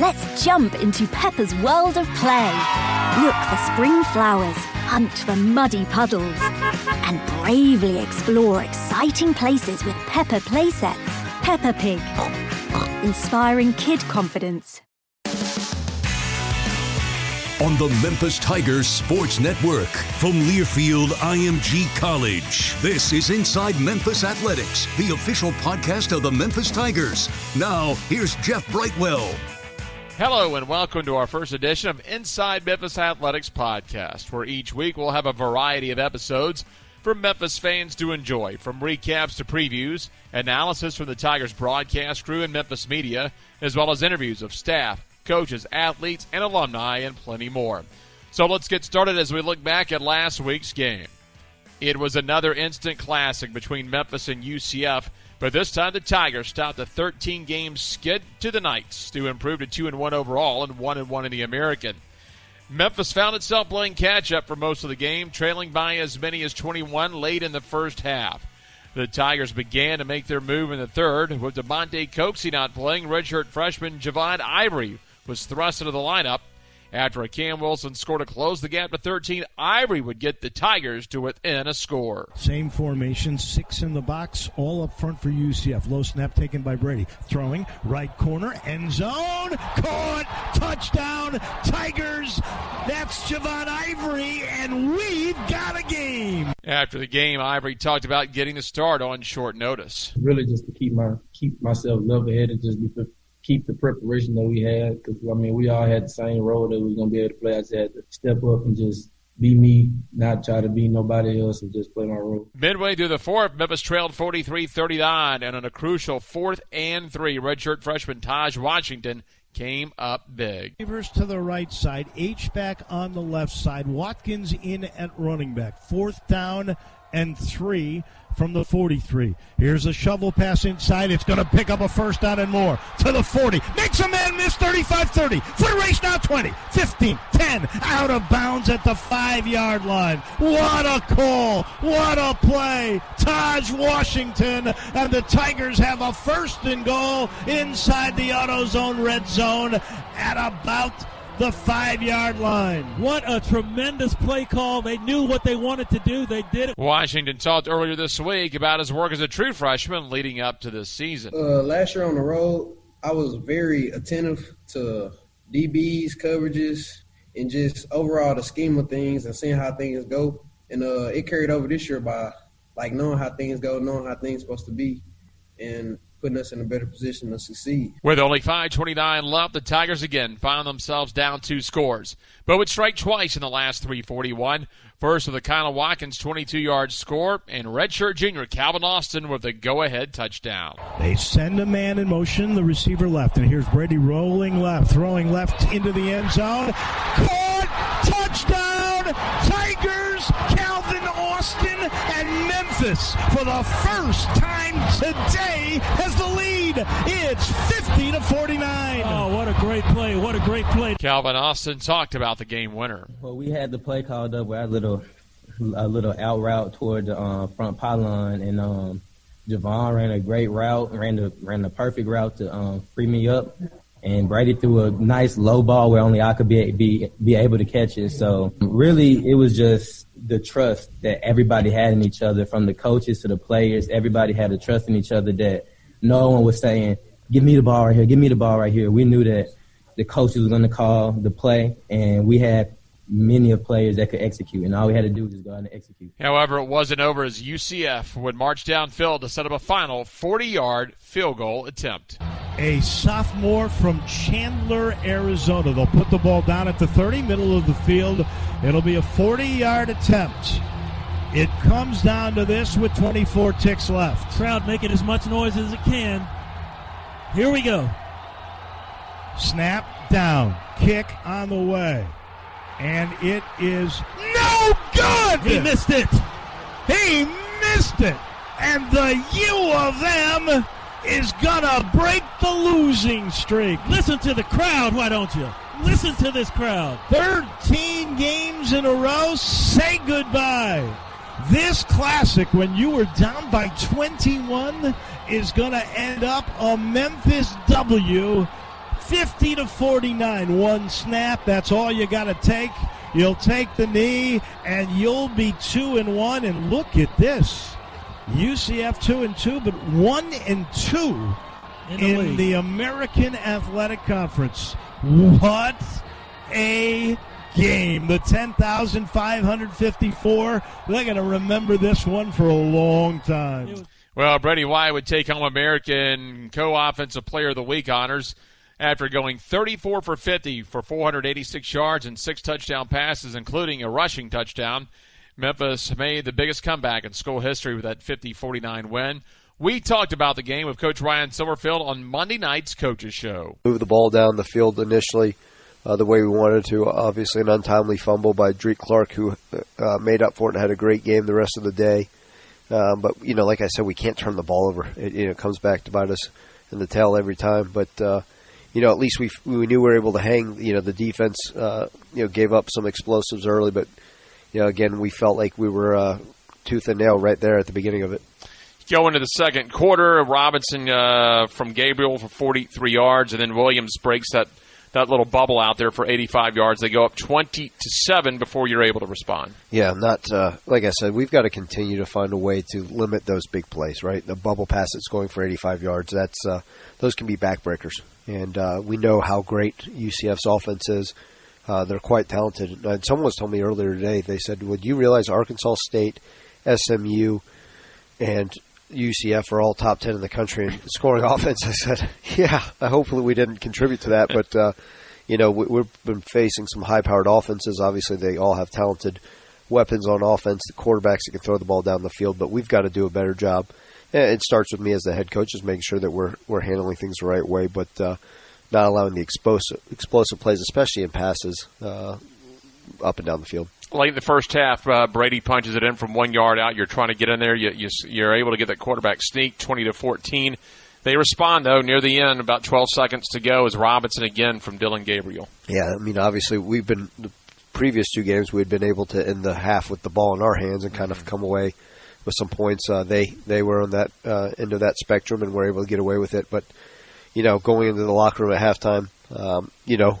Let's jump into Peppa's world of play. Look for spring flowers, hunt for muddy puddles, and bravely explore exciting places with Peppa playsets. Peppa Pig, inspiring kid confidence. On the Memphis Tigers Sports Network from Learfield IMG College. This is Inside Memphis Athletics, the official podcast of the Memphis Tigers. Now, here's Jeff Brightwell. Hello and welcome to our first edition of Inside Memphis Athletics podcast, where each week we'll have a variety of episodes for Memphis fans to enjoy, from recaps to previews, analysis from the Tigers broadcast crew and Memphis media, as well as interviews of staff, coaches, athletes, and alumni, and plenty more. So let's get started as we look back at last week's game. It was another instant classic between Memphis and UCF but this time the Tigers stopped a 13 game skid to the Knights to improve to 2 and 1 overall and 1 and 1 in the American. Memphis found itself playing catch up for most of the game, trailing by as many as 21 late in the first half. The Tigers began to make their move in the third, with Damonte Coxie not playing. Redshirt freshman Javon Ivory was thrust into the lineup. After a Cam Wilson scored to close the gap to 13, Ivory would get the Tigers to within a score. Same formation, six in the box, all up front for UCF. Low snap taken by Brady. Throwing, right corner, end zone, caught, touchdown, Tigers. That's Javon Ivory, and we've got a game. After the game, Ivory talked about getting the start on short notice. Really, just to keep my keep myself level headed, just be keep the preparation that we had because I mean we all had the same role that we was gonna be able to play. I just had to step up and just be me, not try to be nobody else, and just play my role. Midway through the fourth, Memphis trailed 43-39, and on a crucial fourth and three, redshirt freshman Taj Washington came up big. Receivers to the right side, H back on the left side, Watkins in at running back. Fourth down and three from the 43. Here's a shovel pass inside. It's going to pick up a first down and more to the 40. Makes a man miss 35 30. Foot race now 20, 15, 10. Out of bounds at the five yard line. What a call. What a play. Taj Washington and the Tigers have a first and goal inside the AutoZone red zone at about the five yard line. What a tremendous play call. They knew what they wanted to do. They did it. Washington talked earlier this week about his work as a true freshman leading up to this season. Uh, last year on the road, I was very attentive to DBs, coverages, and just overall the scheme of things and seeing how things go. And uh, it carried over this year by like knowing how things go, knowing how things supposed to be. And putting us in a better position to succeed. With only 5:29 left, the Tigers again found themselves down two scores, but would strike twice in the last 3:41. First with a Kyle Watkins 22-yard score, and redshirt junior Calvin Austin with the go-ahead touchdown. They send a man in motion, the receiver left, and here's Brady rolling left, throwing left into the end zone. Caught! Touchdown! Tigers! Calvin Austin and Memphis for the first time today has the lead. It's 50 to 49. Oh, what a great play! What a great play! Calvin Austin talked about the game winner. Well, we had the play called up with our little a little out route toward the uh, front pylon, and um, Javon ran a great route, ran the ran the perfect route to um, free me up, and Brady threw a nice low ball where only I could be be be able to catch it. So really, it was just the trust that everybody had in each other, from the coaches to the players. Everybody had a trust in each other that no one was saying, "Give me the ball right here, give me the ball right here." We knew that the coaches were going to call the play, and we had many of players that could execute, and all we had to do was just go out and execute. However, it wasn't over as UCF would march downfield to set up a final 40-yard field goal attempt. A sophomore from Chandler, Arizona. They'll put the ball down at the 30, middle of the field. It'll be a 40-yard attempt. It comes down to this with 24 ticks left. Crowd making as much noise as it can. Here we go. Snap down. Kick on the way. And it is no good! He missed it. He missed it. And the U of M is gonna break the losing streak. Listen to the crowd, why don't you? Listen to this crowd. 13 games in a row. Say goodbye. This classic, when you were down by 21, is to end up a Memphis W. 50 to 49. One snap. That's all you got to take. You'll take the knee, and you'll be two and one. And look at this. UCF two and two, but one and two In the in the American Athletic Conference. What a game. The 10,554. They're going to remember this one for a long time. Well, Brady White would take home American Co-Offensive Player of the Week honors after going 34 for 50 for 486 yards and six touchdown passes, including a rushing touchdown. Memphis made the biggest comeback in school history with that 50-49 win. We talked about the game with Coach Ryan Silverfield on Monday night's Coaches Show. move the ball down the field initially uh, the way we wanted to. Obviously, an untimely fumble by Drake Clark, who uh, made up for it and had a great game the rest of the day. Um, but you know, like I said, we can't turn the ball over. It, you know, comes back to bite us in the tail every time. But uh, you know, at least we we knew we were able to hang. You know, the defense uh, you know gave up some explosives early, but you know, again, we felt like we were uh, tooth and nail right there at the beginning of it. Go into the second quarter. Robinson uh, from Gabriel for 43 yards, and then Williams breaks that, that little bubble out there for 85 yards. They go up 20 to seven before you're able to respond. Yeah, not uh, like I said. We've got to continue to find a way to limit those big plays. Right, the bubble pass that's going for 85 yards. That's uh, those can be backbreakers, and uh, we know how great UCF's offense is. Uh, they're quite talented. And someone was telling me earlier today. They said, "Would you realize Arkansas State, SMU, and UCF are all top 10 in the country in scoring offense?" I said, "Yeah. Hopefully, we didn't contribute to that, but." Uh, you know, we, we've been facing some high-powered offenses. Obviously, they all have talented weapons on offense, the quarterbacks that can throw the ball down the field. But we've got to do a better job. It starts with me as the head coach, just making sure that we're we're handling things the right way, but uh, not allowing the explosive explosive plays, especially in passes, uh, up and down the field. Late in the first half, uh, Brady punches it in from one yard out. You're trying to get in there. You, you, you're able to get that quarterback sneak, 20 to 14. They respond though near the end, about 12 seconds to go, as Robinson again from Dillon Gabriel. Yeah, I mean, obviously, we've been the previous two games we had been able to end the half with the ball in our hands and kind of come away with some points. Uh, they they were on that uh, end of that spectrum and were able to get away with it. But you know, going into the locker room at halftime, um, you know,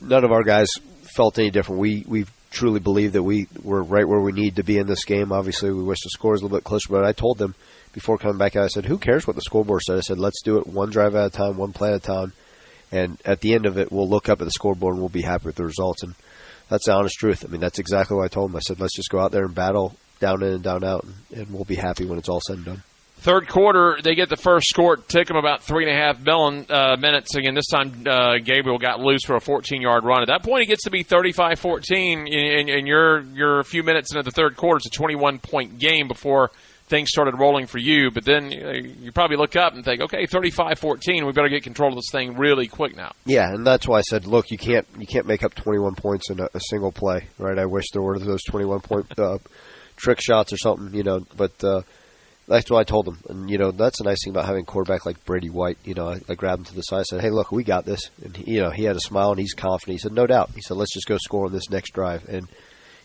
none of our guys felt any different. We we truly believe that we were right where we need to be in this game. Obviously, we wish the score was a little bit closer, but I told them before coming back out, I said, "Who cares what the scoreboard said?" I said, "Let's do it one drive at a time, one play at a time." And at the end of it, we'll look up at the scoreboard and we'll be happy with the results. And that's the honest truth. I mean, that's exactly what I told them. I said, let's just go out there and battle down in and down out, and, and we'll be happy when it's all said and done. Third quarter, they get the first score. Took them about three and a half million, uh, minutes. Again, this time uh, Gabriel got loose for a 14-yard run. At that point, it gets to be 35-14, and, and you're you're a few minutes into the third quarter. It's a 21-point game before things started rolling for you. But then uh, you probably look up and think, okay, 35-14, we better get control of this thing really quick now. Yeah, and that's why I said, look, you can't you can't make up 21 points in a, a single play, right? I wish there were those 21 point uh, trick shots or something, you know, but. Uh, that's what I told him. And, you know, that's the nice thing about having a quarterback like Brady White. You know, I, I grabbed him to the side and said, hey, look, we got this. And, he, you know, he had a smile and he's confident. He said, no doubt. He said, let's just go score on this next drive. And,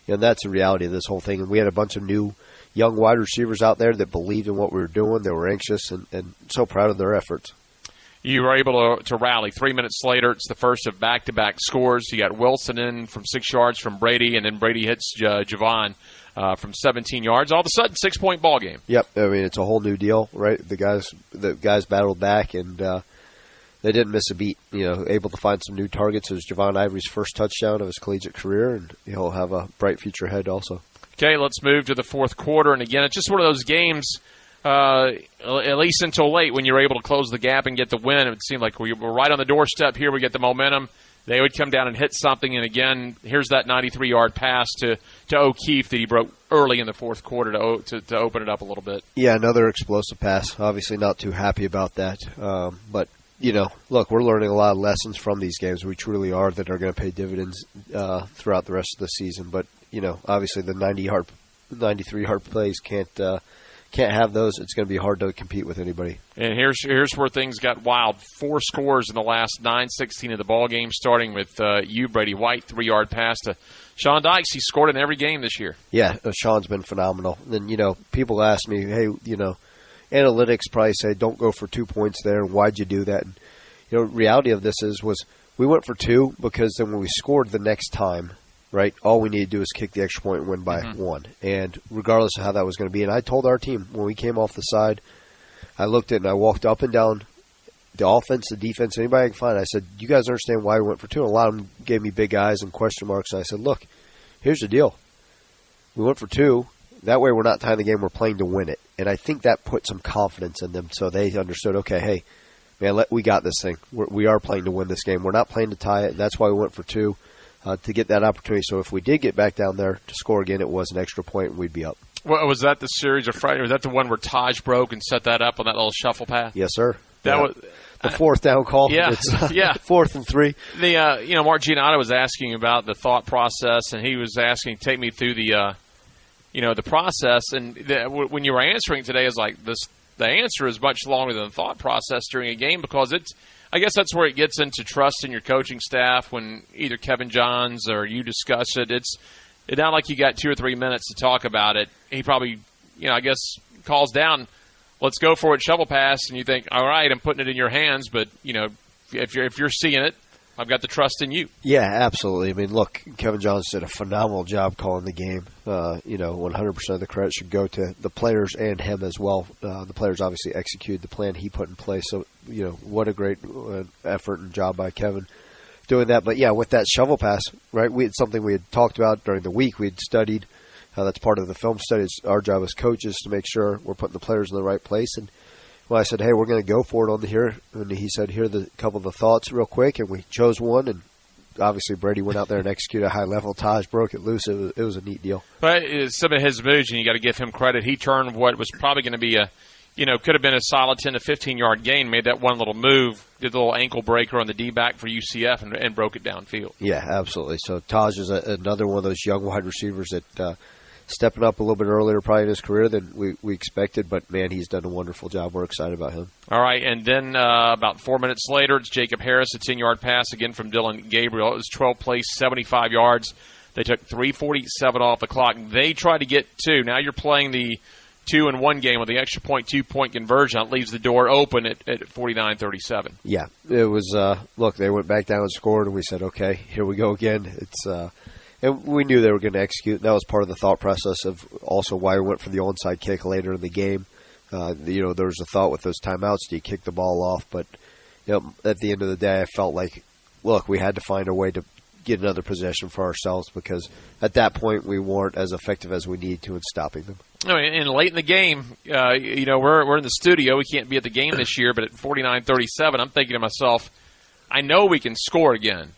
you know, that's the reality of this whole thing. And we had a bunch of new young wide receivers out there that believed in what we were doing. They were anxious and, and so proud of their efforts. You were able to, to rally. Three minutes later, it's the first of back to back scores. You got Wilson in from six yards from Brady, and then Brady hits uh, Javon uh, from 17 yards. All of a sudden, six point ball game. Yep, I mean it's a whole new deal, right? The guys, the guys battled back and uh, they didn't miss a beat. You know, able to find some new targets. It was Javon Ivory's first touchdown of his collegiate career, and he'll have a bright future ahead also. Okay, let's move to the fourth quarter, and again, it's just one of those games. Uh, at least until late, when you're able to close the gap and get the win, it seemed like we were right on the doorstep here. We get the momentum they would come down and hit something. And again, here's that 93 yard pass to, to O'Keefe that he broke early in the fourth quarter to, to, to open it up a little bit. Yeah, another explosive pass. Obviously, not too happy about that. Um, but, you know, look, we're learning a lot of lessons from these games. We truly are that are going to pay dividends uh, throughout the rest of the season. But, you know, obviously the 90 yard, 93 yard plays can't. Uh, can't have those. It's going to be hard to compete with anybody. And here's here's where things got wild. Four scores in the last nine sixteen of the ball game, starting with uh, you, Brady White, three yard pass to Sean Dykes. He scored in every game this year. Yeah, uh, Sean's been phenomenal. And you know, people ask me, hey, you know, analytics probably say don't go for two points there. Why'd you do that? And, you know, reality of this is was we went for two because then when we scored the next time, right? All we need to do is kick the extra point and win by mm-hmm. one. And regardless of how that was going to be, and I told our team when we came off the side, I looked at it and I walked up and down the offense, the defense, anybody I can find. I said, "You guys understand why we went for two? And a lot of them gave me big eyes and question marks. And I said, "Look, here's the deal. We went for two. That way, we're not tying the game. We're playing to win it." And I think that put some confidence in them, so they understood. Okay, hey, man, let, we got this thing. We're, we are playing to win this game. We're not playing to tie it. And that's why we went for two uh, to get that opportunity. So if we did get back down there to score again, it was an extra point and we'd be up. Well, was that the series of Friday? Was that the one where Taj broke and set that up on that little shuffle pass? Yes, sir. That yeah. was the fourth down call. Yeah, uh, yeah. Fourth and three. The uh, you know Mark Giannotto was asking about the thought process, and he was asking, take me through the, uh, you know, the process. And the, when you were answering today, is like this. The answer is much longer than the thought process during a game because it's I guess that's where it gets into trust in your coaching staff when either Kevin Johns or you discuss it. It's it's not like you got two or three minutes to talk about it. He probably, you know, I guess calls down, let's go for it, shovel pass, and you think, all right, I'm putting it in your hands, but you know, if you're if you're seeing it, I've got the trust in you. Yeah, absolutely. I mean, look, Kevin Johns did a phenomenal job calling the game. Uh, you know, 100% of the credit should go to the players and him as well. Uh, the players obviously executed the plan he put in place. So, you know, what a great uh, effort and job by Kevin doing that. But yeah, with that shovel pass, right? We had something we had talked about during the week. We had studied. Uh, that's part of the film study. It's our job as coaches to make sure we're putting the players in the right place and well, I said, hey, we're going to go for it on the here. And he said, here are the couple of the thoughts real quick. And we chose one. And obviously, Brady went out there and executed a high level. Taj broke it loose. It was, it was a neat deal. But some of his moves, and you got to give him credit. He turned what was probably going to be a, you know, could have been a solid 10 to 15 yard gain, made that one little move, did the little ankle breaker on the D back for UCF, and, and broke it downfield. Yeah, absolutely. So Taj is a, another one of those young wide receivers that. Uh, stepping up a little bit earlier probably in his career than we, we expected. But man, he's done a wonderful job. We're excited about him. All right, and then uh, about four minutes later, it's Jacob Harris, a ten yard pass again from Dillon Gabriel. It was twelve plays, seventy five yards. They took three forty seven off the clock. They tried to get two. Now you're playing the two and one game with the extra point, two point conversion. That leaves the door open at, at 49 37. Yeah, it was, uh, look, they went back down and scored, and we said, okay, here we go again. It's, uh, and we knew they were going to execute. That was part of the thought process of also why we went for the onside kick later in the game. Uh, you know, there was a thought with those timeouts: do you kick the ball off? But you know, at the end of the day, I felt like, look, we had to find a way to get another possession for ourselves because at that point we weren't as effective as we needed to in stopping them. Mean, and late in the game, uh, you know, we're we're in the studio. We can't be at the game this year, but at 49-37, I'm thinking to myself, I know we can score again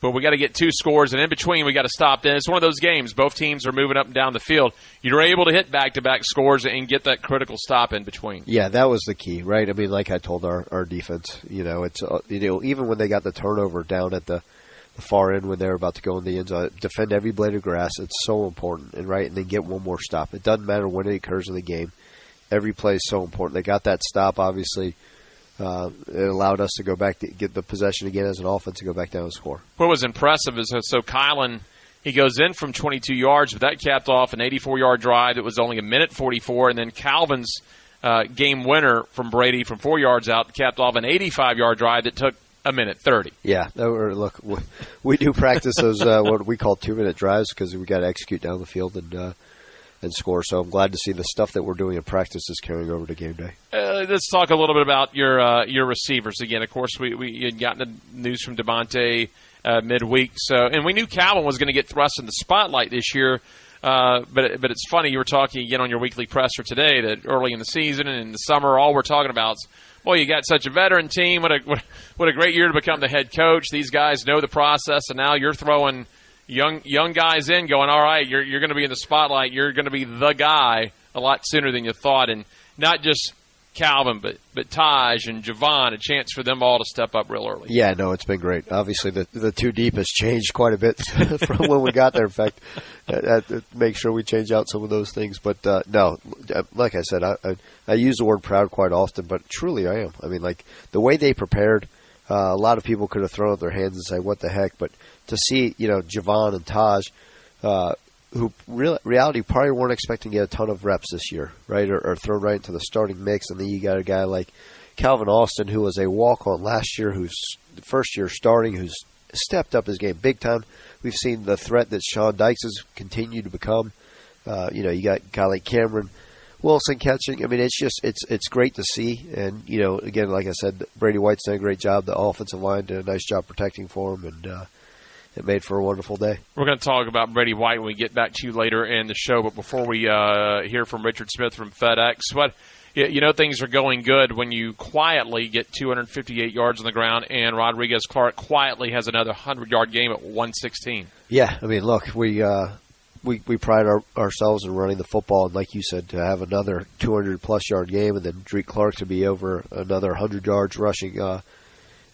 but we got to get two scores, and in between we got to stop. And it's one of those games. Both teams are moving up and down the field. You're able to hit back-to-back scores and get that critical stop in between. Yeah, that was the key, right? I mean, like I told our, our defense, you know, it's uh, you know even when they got the turnover down at the, the far end when they're about to go in the end zone, defend every blade of grass. It's so important, and right, and then get one more stop. It doesn't matter when it occurs in the game. Every play is so important. They got that stop, obviously uh, it allowed us to go back to get the possession again as an offense to go back down and score. What was impressive is so Kylan he goes in from 22 yards, but that capped off an 84 yard drive that was only a minute 44, and then Calvin's uh, game winner from Brady from four yards out capped off an 85 yard drive that took a minute 30. Yeah, were, look, we, we, do practice those uh, what we call two minute drives because we got to execute down the field and uh, and score. So I'm glad to see the stuff that we're doing in practice is carrying over to game day. Uh, let's talk a little bit about your uh, your receivers again. Of course, we we had gotten the news from Damonte uh, midweek, so and we knew Calvin was going to get thrust in the spotlight this year. Uh, but but it's funny you were talking again on your weekly presser today that early in the season and in the summer all we're talking about is well you got such a veteran team what a what, what a great year to become the head coach these guys know the process and now you're throwing young young guys in going, all right, you're you're going to be in the spotlight. You're going to be the guy a lot sooner than you thought, and not just Calvin, but but Taj and Javon, a chance for them all to step up real early. Yeah, no, it's been great. Obviously, the the two deep has changed quite a bit from when we got there. In fact, make sure we change out some of those things. But uh, no, uh, like I said, I, I, I use the word proud quite often, but truly I am. I mean, like the way they prepared. Uh, a lot of people could have thrown up their hands and say, "What the heck?" But to see, you know, Javon and Taj, uh, who real, reality probably weren't expecting to get a ton of reps this year, right, or, or thrown right into the starting mix, and then you got a guy like Calvin Austin, who was a walk-on last year, who's first year starting, who's stepped up his game big time. We've seen the threat that Sean Dykes has continued to become. Uh, you know, you got a guy like Cameron Wilson catching. I mean, it's just it's it's great to see. And you know, again, like I said, Brady White's done a great job. The offensive line did a nice job protecting for him, and uh, it made for a wonderful day. We're going to talk about Brady White when we get back to you later in the show. But before we uh, hear from Richard Smith from FedEx, what you know things are going good when you quietly get 258 yards on the ground, and Rodrigues Clark quietly has another 100 yard game at 116. Yeah, I mean, look, we uh, we we pride our, ourselves in running the football, and like you said, to have another 200 plus yard game, and then Drake Clark to be over another 100 yards rushing. Uh,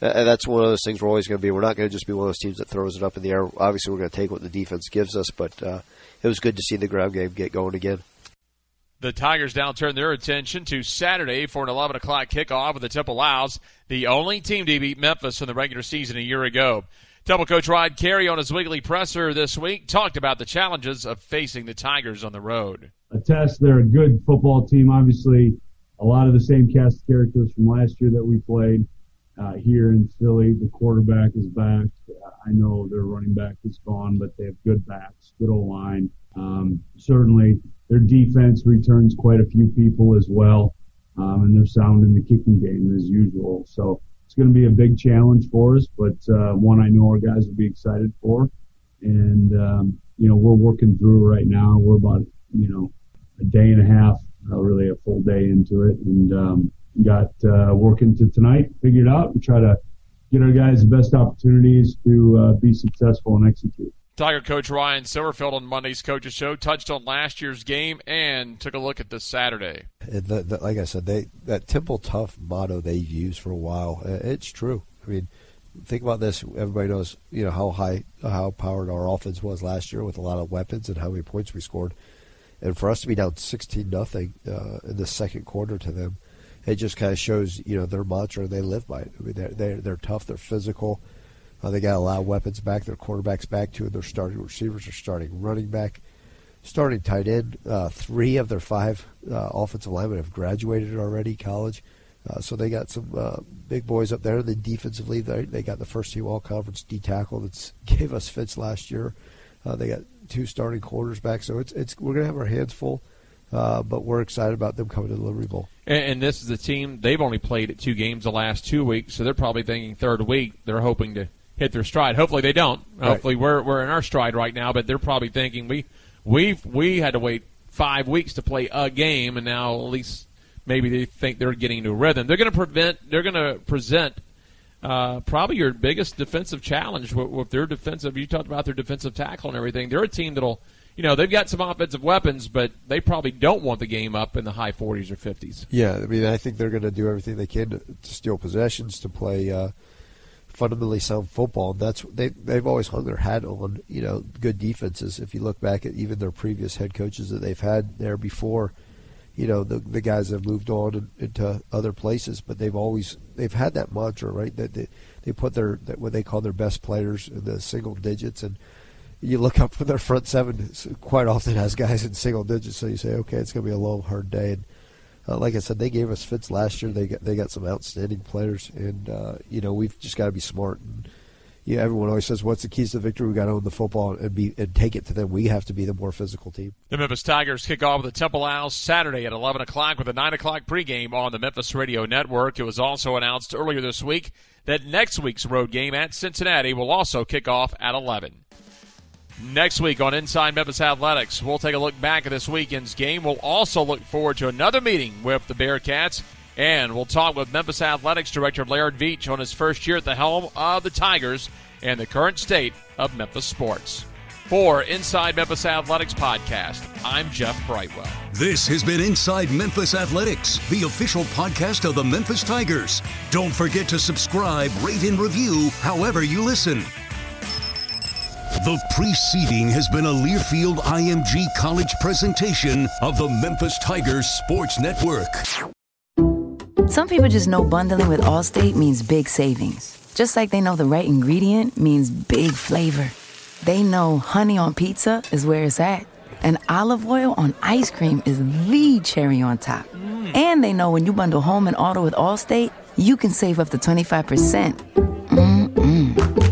that's one of those things we're always going to be. We're not going to just be one of those teams that throws it up in the air. Obviously, we're going to take what the defense gives us, but uh, it was good to see the ground game get going again. The Tigers now turn their attention to Saturday for an 11 o'clock kickoff with the Temple Owls, the only team to beat Memphis in the regular season a year ago. Temple coach Rod Carey on his weekly presser this week talked about the challenges of facing the Tigers on the road. A test, they're a good football team. Obviously, a lot of the same cast of characters from last year that we played uh, here in Philly. The quarterback is back. I know their running back is gone, but they have good backs, good old line. Um, certainly, their defense returns quite a few people as well, um, and they're sound in the kicking game as usual. So it's going to be a big challenge for us, but uh, one I know our guys will be excited for. And um, you know, we're working through right now. We're about you know a day and a half, uh, really a full day into it, and um, got uh, working to tonight, figured out, and try to get our guys the best opportunities to uh, be successful and execute. Tiger coach Ryan Silverfield on Monday's Coaches Show touched on last year's game and took a look at this Saturday. The, the, like I said, they that Temple Tough motto they've used for a while. Uh, it's true. I mean, think about this. Everybody knows, you know, how high, how powered our offense was last year with a lot of weapons and how many points we scored. And for us to be down sixteen nothing uh, in the second quarter to them, it just kind of shows you know their mantra. They live by it. I mean, they're they're, they're tough. They're physical. Uh, they got a lot of weapons back. Their quarterbacks back too. Their starting receivers are starting running back, starting tight end. Uh, three of their five uh, offensive linemen have graduated already college. Uh, so they got some uh, big boys up there. The defensively, they, they got the first team all conference D tackle that gave us fits last year. Uh, they got two starting quarterbacks. So it's it's we're gonna have our hands full. Uh, but we're excited about them coming to the Liberty Bowl. And, and, this is a team they've only played at two games the last two weeks, so they're probably thinking third week. They're hoping to hit their stride. Hopefully they don't. Right. Hopefully we're we're in our stride right now, but they're probably thinking we we we had to wait five weeks to play a game, and now at least maybe they think they're getting into a rhythm. They're going to prevent. They're going to present. Uh, probably your biggest defensive challenge with, with their defensive. You talked about their defensive tackle and everything. They're a team that'll, you know, they've got some offensive weapons, but they probably don't want the game up in the high 40s or 50s. Yeah, I mean, I think they're going to do everything they can to, to steal possessions, to play uh, fundamentally sound football. That's they they've always hung their hat on. You know, good defenses. If you look back at even their previous head coaches that they've had there before, you know, the the guys have moved on in, into other places, but they've always they've had that mantra, right? That they they put their that what they call their best players in the single digits and. You look up for their front seven. Quite often has guys in single digits, so you say, okay, it's going to be a long, hard day. And uh, like I said, they gave us fits last year. They got they got some outstanding players, and uh, you know we've just got to be smart. And yeah, everyone always says, "What's the keys to victory?" We got to own the football and be and take it to them. We have to be the more physical team. The Memphis Tigers kick off with the Temple Owls Saturday at 11 o'clock with a 9 o'clock pregame on the Memphis Radio Network. It was also announced earlier this week that next week's road game at Cincinnati will also kick off at 11. Next week on Inside Memphis Athletics, we'll take a look back at this weekend's game. We'll also look forward to another meeting with the Bearcats, and we'll talk with Memphis Athletics Director Laird Veatch on his first year at the helm of the Tigers and the current state of Memphis sports. For Inside Memphis Athletics podcast, I'm Jeff Brightwell. This has been Inside Memphis Athletics, the official podcast of the Memphis Tigers. Don't forget to subscribe, rate, and review however you listen. The preceding has been a Learfield IMG College presentation of the Memphis Tigers Sports Network. Some people just know bundling with Allstate means big savings. Just like they know the right ingredient means big flavor. They know honey on pizza is where it's at, and olive oil on ice cream is the cherry on top. Mm. And they know when you bundle home and auto with Allstate, you can save up to 25%.